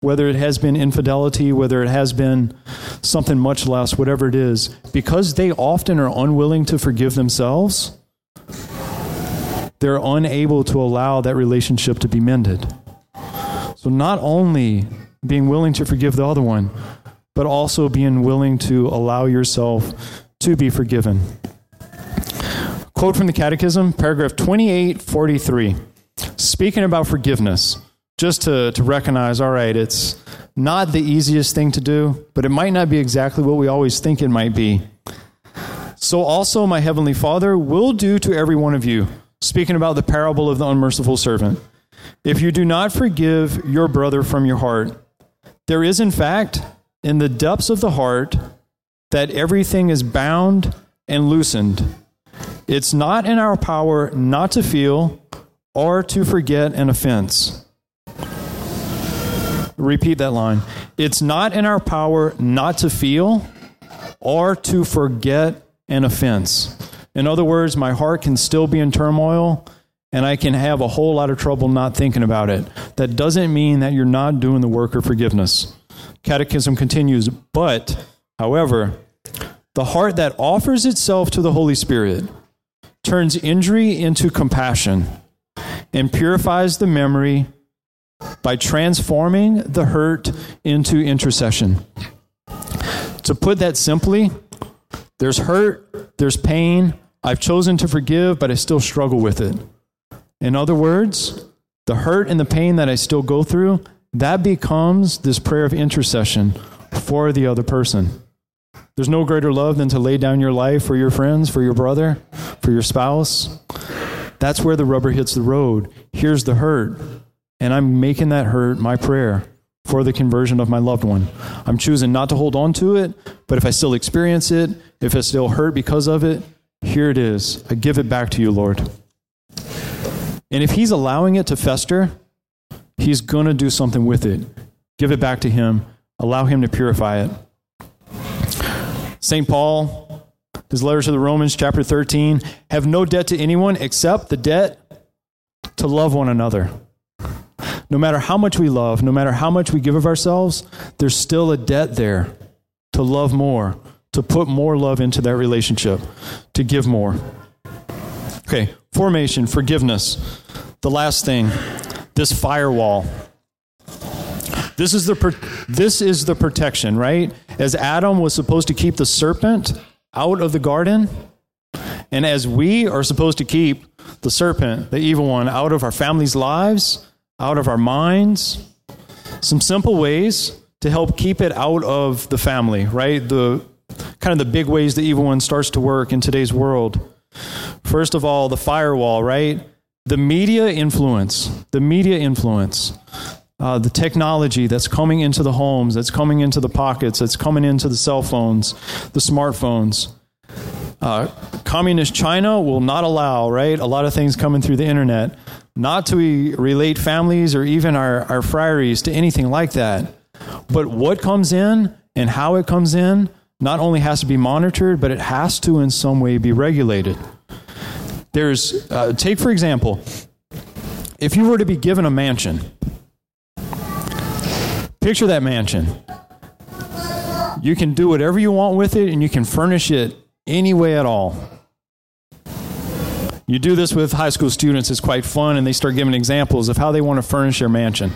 whether it has been infidelity, whether it has been something much less, whatever it is, because they often are unwilling to forgive themselves, they're unable to allow that relationship to be mended. So, not only being willing to forgive the other one, but also being willing to allow yourself to be forgiven. Quote from the Catechism, paragraph 2843. Speaking about forgiveness, just to, to recognize, all right, it's not the easiest thing to do, but it might not be exactly what we always think it might be. So also my heavenly Father will do to every one of you, speaking about the parable of the unmerciful servant. If you do not forgive your brother from your heart, there is in fact in the depths of the heart that everything is bound and loosened. It's not in our power not to feel or to forget an offense. Repeat that line. It's not in our power not to feel or to forget an offense. In other words, my heart can still be in turmoil and I can have a whole lot of trouble not thinking about it. That doesn't mean that you're not doing the work of forgiveness. Catechism continues, but, however, the heart that offers itself to the Holy Spirit turns injury into compassion and purifies the memory by transforming the hurt into intercession. To put that simply, there's hurt, there's pain, I've chosen to forgive, but I still struggle with it. In other words, the hurt and the pain that I still go through, that becomes this prayer of intercession for the other person. There's no greater love than to lay down your life for your friends, for your brother, for your spouse. That's where the rubber hits the road. Here's the hurt. And I'm making that hurt my prayer for the conversion of my loved one. I'm choosing not to hold on to it, but if I still experience it, if I still hurt because of it, here it is. I give it back to you, Lord. And if He's allowing it to fester, He's going to do something with it. Give it back to Him, allow Him to purify it. St. Paul, his letter to the Romans, chapter 13 have no debt to anyone except the debt to love one another. No matter how much we love, no matter how much we give of ourselves, there's still a debt there to love more, to put more love into that relationship, to give more. Okay, formation, forgiveness. The last thing, this firewall. This is the this is the protection, right? As Adam was supposed to keep the serpent out of the garden, and as we are supposed to keep the serpent, the evil one, out of our families' lives, out of our minds. Some simple ways to help keep it out of the family, right? The kind of the big ways the evil one starts to work in today's world. First of all, the firewall, right? The media influence, the media influence, uh, the technology that's coming into the homes, that's coming into the pockets, that's coming into the cell phones, the smartphones. Uh, communist China will not allow, right? A lot of things coming through the internet, not to relate families or even our, our friaries to anything like that. But what comes in and how it comes in not only has to be monitored, but it has to in some way be regulated. There's, uh, take for example, if you were to be given a mansion, picture that mansion. You can do whatever you want with it and you can furnish it any way at all. You do this with high school students, it's quite fun, and they start giving examples of how they want to furnish their mansion.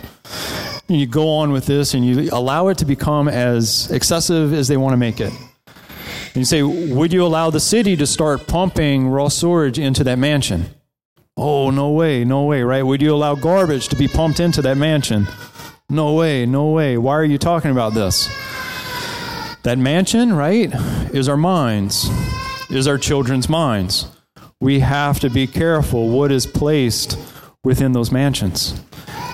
And you go on with this and you allow it to become as excessive as they want to make it. And you say, Would you allow the city to start pumping raw sewage into that mansion? Oh, no way, no way, right? Would you allow garbage to be pumped into that mansion? No way, no way. Why are you talking about this? That mansion, right, is our minds, is our children's minds. We have to be careful what is placed within those mansions.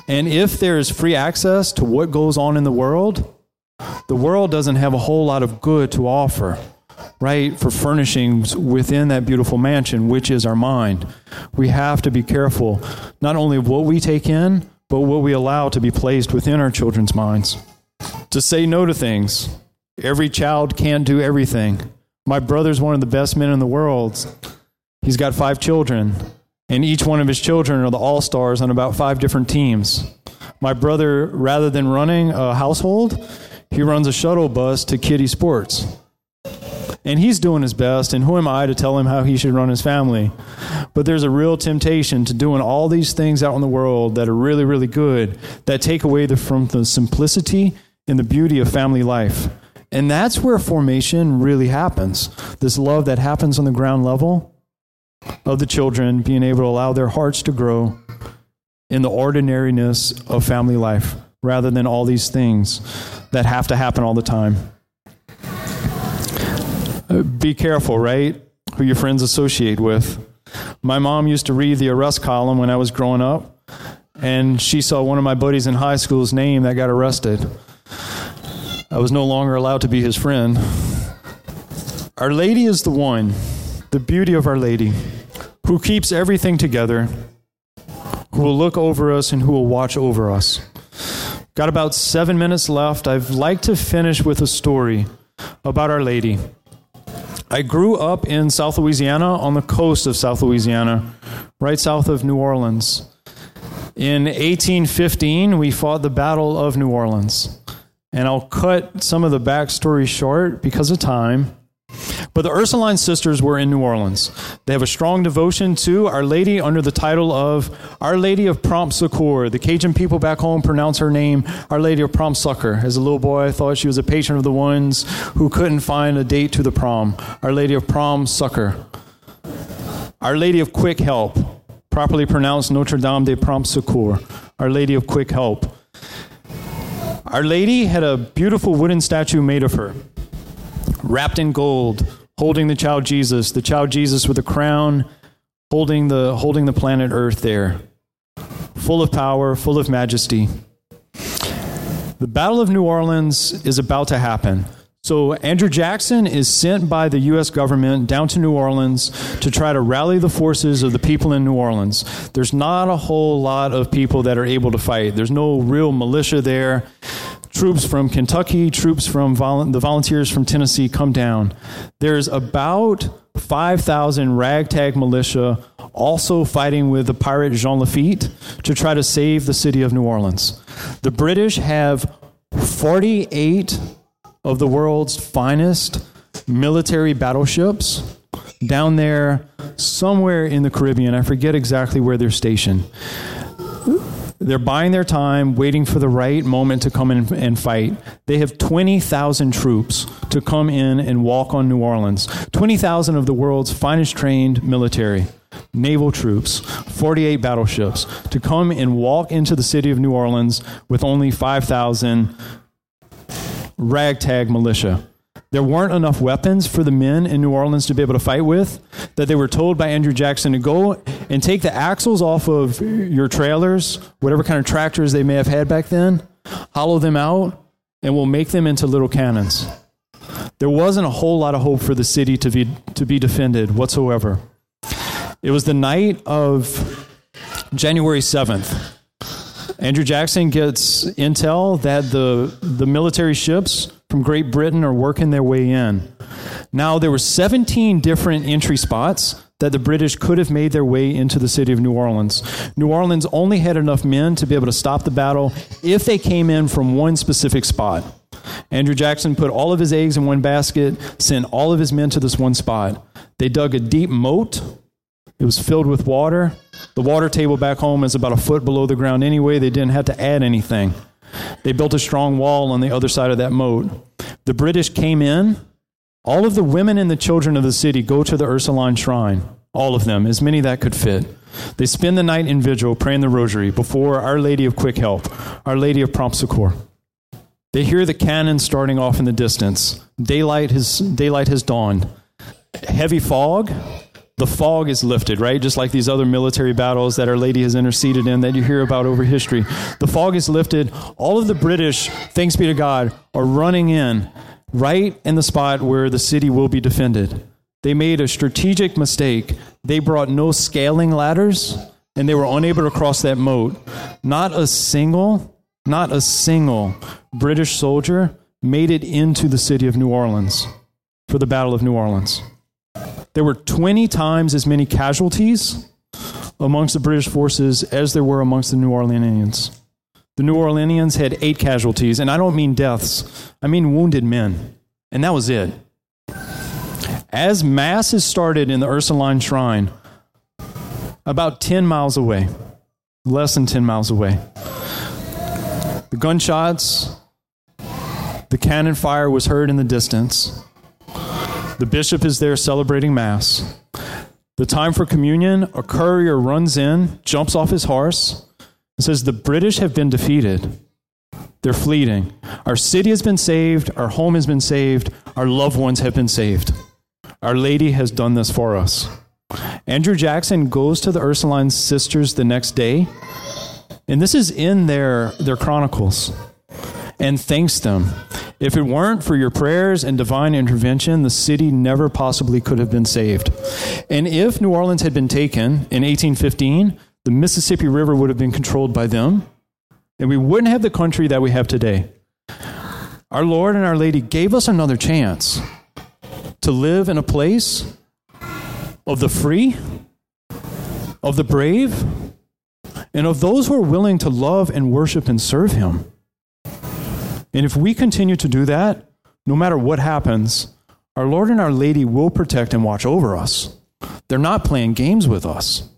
And if there is free access to what goes on in the world, the world doesn't have a whole lot of good to offer, right, for furnishings within that beautiful mansion, which is our mind. We have to be careful not only of what we take in, but what we allow to be placed within our children's minds. To say no to things, Every child can't do everything. My brother's one of the best men in the world. He's got five children, and each one of his children are the all stars on about five different teams. My brother, rather than running a household, he runs a shuttle bus to Kiddie Sports. And he's doing his best, and who am I to tell him how he should run his family? But there's a real temptation to doing all these things out in the world that are really, really good, that take away the, from the simplicity and the beauty of family life. And that's where formation really happens. This love that happens on the ground level of the children being able to allow their hearts to grow in the ordinariness of family life rather than all these things that have to happen all the time. Uh, be careful, right? Who your friends associate with. My mom used to read the arrest column when I was growing up, and she saw one of my buddies in high school's name that got arrested. I was no longer allowed to be his friend. Our Lady is the one, the beauty of Our Lady, who keeps everything together, who will look over us and who will watch over us. Got about seven minutes left. I'd like to finish with a story about Our Lady. I grew up in South Louisiana on the coast of South Louisiana, right south of New Orleans. In 1815, we fought the Battle of New Orleans. And I'll cut some of the backstory short because of time. But the Ursuline sisters were in New Orleans. They have a strong devotion to Our Lady under the title of Our Lady of Prompt Succor. The Cajun people back home pronounce her name Our Lady of Prompt Succor. As a little boy, I thought she was a patron of the ones who couldn't find a date to the prom. Our Lady of Prompt Succor. Our Lady of Quick Help, properly pronounced Notre Dame de Prompt Succor. Our Lady of Quick Help. Our Lady had a beautiful wooden statue made of her, wrapped in gold, holding the child Jesus, the child Jesus with a crown, holding the, holding the planet Earth there, full of power, full of majesty. The Battle of New Orleans is about to happen. So, Andrew Jackson is sent by the U.S. government down to New Orleans to try to rally the forces of the people in New Orleans. There's not a whole lot of people that are able to fight, there's no real militia there. Troops from Kentucky, troops from the volunteers from Tennessee come down. There's about 5,000 ragtag militia also fighting with the pirate Jean Lafitte to try to save the city of New Orleans. The British have 48 of the world's finest military battleships down there somewhere in the Caribbean. I forget exactly where they're stationed. They're buying their time, waiting for the right moment to come in and fight. They have 20,000 troops to come in and walk on New Orleans. 20,000 of the world's finest trained military, naval troops, 48 battleships to come and walk into the city of New Orleans with only 5,000 ragtag militia. There weren't enough weapons for the men in New Orleans to be able to fight with, that they were told by Andrew Jackson to go and take the axles off of your trailers, whatever kind of tractors they may have had back then, hollow them out, and we'll make them into little cannons. There wasn't a whole lot of hope for the city to be, to be defended whatsoever. It was the night of January 7th. Andrew Jackson gets intel that the, the military ships from Great Britain are working their way in. Now, there were 17 different entry spots that the British could have made their way into the city of New Orleans. New Orleans only had enough men to be able to stop the battle if they came in from one specific spot. Andrew Jackson put all of his eggs in one basket, sent all of his men to this one spot. They dug a deep moat it was filled with water. The water table back home is about a foot below the ground anyway. They didn't have to add anything. They built a strong wall on the other side of that moat. The British came in. All of the women and the children of the city go to the Ursuline shrine. All of them, as many that could fit. They spend the night in vigil praying the rosary before Our Lady of Quick Help, Our Lady of Prompt Succor. They hear the cannon starting off in the distance. Daylight has, daylight has dawned. Heavy fog the fog is lifted, right? Just like these other military battles that Our Lady has interceded in that you hear about over history. The fog is lifted. All of the British, thanks be to God, are running in right in the spot where the city will be defended. They made a strategic mistake. They brought no scaling ladders and they were unable to cross that moat. Not a single, not a single British soldier made it into the city of New Orleans for the Battle of New Orleans. There were 20 times as many casualties amongst the British forces as there were amongst the New Orleanians. The New Orleanians had eight casualties, and I don't mean deaths, I mean wounded men. And that was it. As Mass is started in the Ursuline Shrine, about 10 miles away, less than 10 miles away, the gunshots, the cannon fire was heard in the distance. The bishop is there celebrating Mass. The time for communion, a courier runs in, jumps off his horse, and says, The British have been defeated. They're fleeting. Our city has been saved. Our home has been saved. Our loved ones have been saved. Our Lady has done this for us. Andrew Jackson goes to the Ursuline sisters the next day, and this is in their, their chronicles, and thanks them. If it weren't for your prayers and divine intervention, the city never possibly could have been saved. And if New Orleans had been taken in 1815, the Mississippi River would have been controlled by them, and we wouldn't have the country that we have today. Our Lord and Our Lady gave us another chance to live in a place of the free, of the brave, and of those who are willing to love and worship and serve Him. And if we continue to do that, no matter what happens, our Lord and our Lady will protect and watch over us. They're not playing games with us.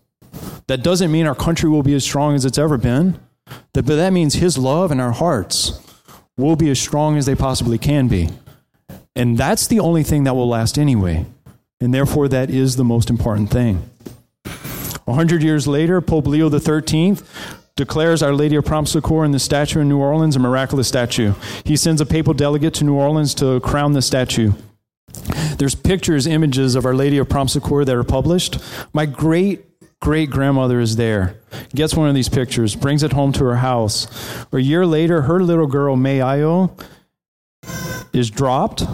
That doesn't mean our country will be as strong as it's ever been, but that means His love and our hearts will be as strong as they possibly can be. And that's the only thing that will last anyway. and therefore that is the most important thing. A hundred years later, Pope Leo XIII declares Our Lady of Prompt Succor in the statue in New Orleans a miraculous statue. He sends a papal delegate to New Orleans to crown the statue. There's pictures, images of Our Lady of Prompt Succor that are published. My great great grandmother is there, gets one of these pictures, brings it home to her house. A year later, her little girl, May Ayo, is dropped.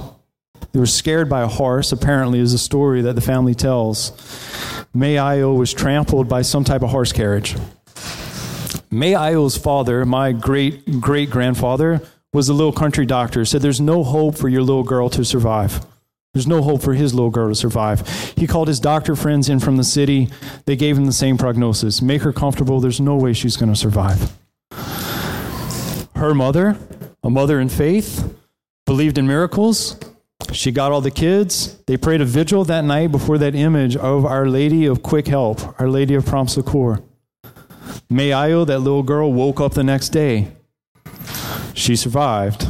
They were scared by a horse, apparently, is a story that the family tells. May Ayo was trampled by some type of horse carriage. May Ayo's father, my great great grandfather, was a little country doctor, said there's no hope for your little girl to survive. There's no hope for his little girl to survive. He called his doctor friends in from the city. They gave him the same prognosis make her comfortable. There's no way she's going to survive. Her mother, a mother in faith, believed in miracles. She got all the kids. They prayed a vigil that night before that image of Our Lady of Quick Help, Our Lady of Prompt Succor. Mayo, oh, that little girl, woke up the next day. She survived.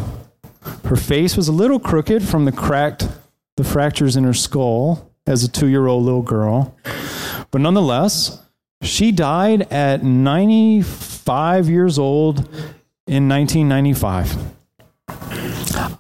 Her face was a little crooked from the cracked the fractures in her skull as a two year old little girl. But nonetheless, she died at 95 years old in 1995.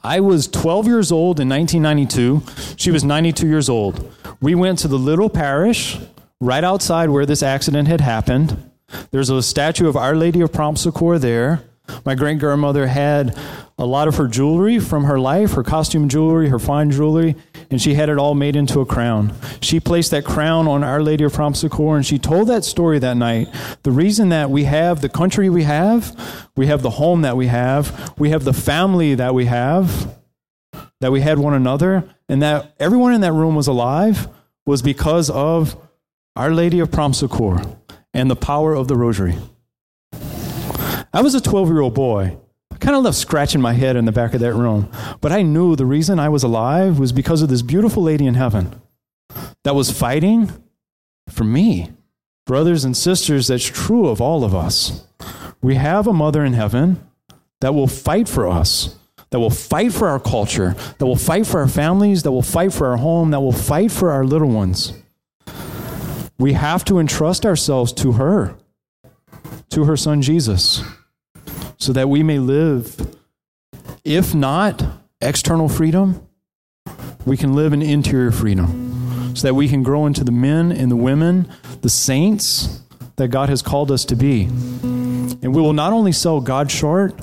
I was 12 years old in 1992. She was 92 years old. We went to the little parish right outside where this accident had happened. There's a statue of Our Lady of Prompt Succor there. My great grandmother had a lot of her jewelry from her life, her costume jewelry, her fine jewelry, and she had it all made into a crown. She placed that crown on Our Lady of Prompt Succor, and she told that story that night. The reason that we have the country we have, we have the home that we have, we have the family that we have, that we had one another, and that everyone in that room was alive was because of Our Lady of Prompt Succor and the power of the rosary. I was a 12 year old boy. I kind of left scratching my head in the back of that room. But I knew the reason I was alive was because of this beautiful lady in heaven that was fighting for me. Brothers and sisters, that's true of all of us. We have a mother in heaven that will fight for us, that will fight for our culture, that will fight for our families, that will fight for our home, that will fight for our little ones. We have to entrust ourselves to her, to her son Jesus so that we may live, if not external freedom, we can live in interior freedom, so that we can grow into the men and the women, the saints that God has called us to be. And we will not only sell God short,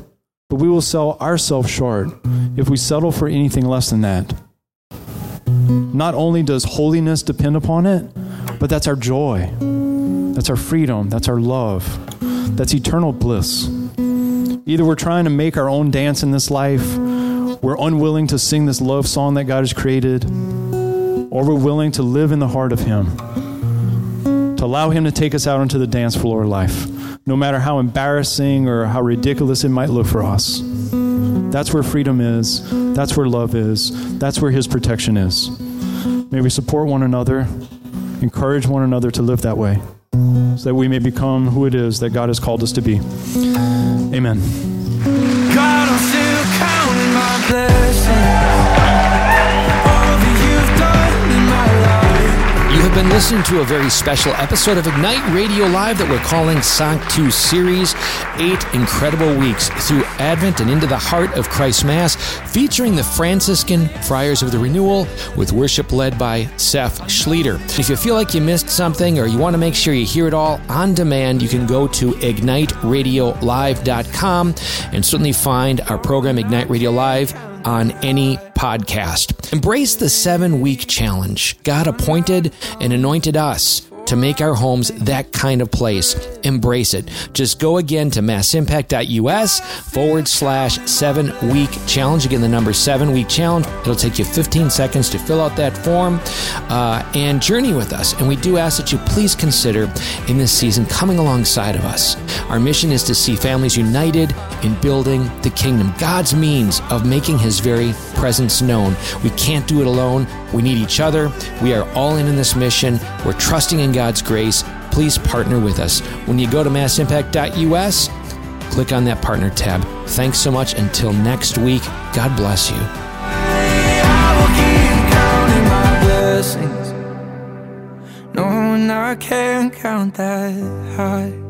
but we will sell ourselves short if we settle for anything less than that. Not only does holiness depend upon it, but that's our joy, that's our freedom, that's our love, that's eternal bliss. Either we're trying to make our own dance in this life, we're unwilling to sing this love song that God has created, or we're willing to live in the heart of Him, to allow Him to take us out onto the dance floor of life, no matter how embarrassing or how ridiculous it might look for us. That's where freedom is. That's where love is. That's where His protection is. May we support one another, encourage one another to live that way, so that we may become who it is that God has called us to be. Amen. Have been listening to a very special episode of Ignite Radio Live that we're calling Sanctus Series. Eight incredible weeks through Advent and into the heart of Christ Mass, featuring the Franciscan Friars of the Renewal with worship led by Seth Schleter. If you feel like you missed something or you want to make sure you hear it all on demand, you can go to igniteradiolive.com and certainly find our program, Ignite Radio Live, on any podcast. Embrace the seven week challenge. God appointed and anointed us to make our homes that kind of place. Embrace it. Just go again to massimpact.us forward slash seven week challenge. Again, the number seven week challenge. It'll take you 15 seconds to fill out that form uh, and journey with us. And we do ask that you please consider in this season coming alongside of us. Our mission is to see families united in building the kingdom, God's means of making his very presence known. We can't do it alone. We need each other. We are all in in this mission. We're trusting in God's grace. Please partner with us. When you go to massimpact.us, click on that partner tab. Thanks so much. Until next week, God bless you. I can't count that high.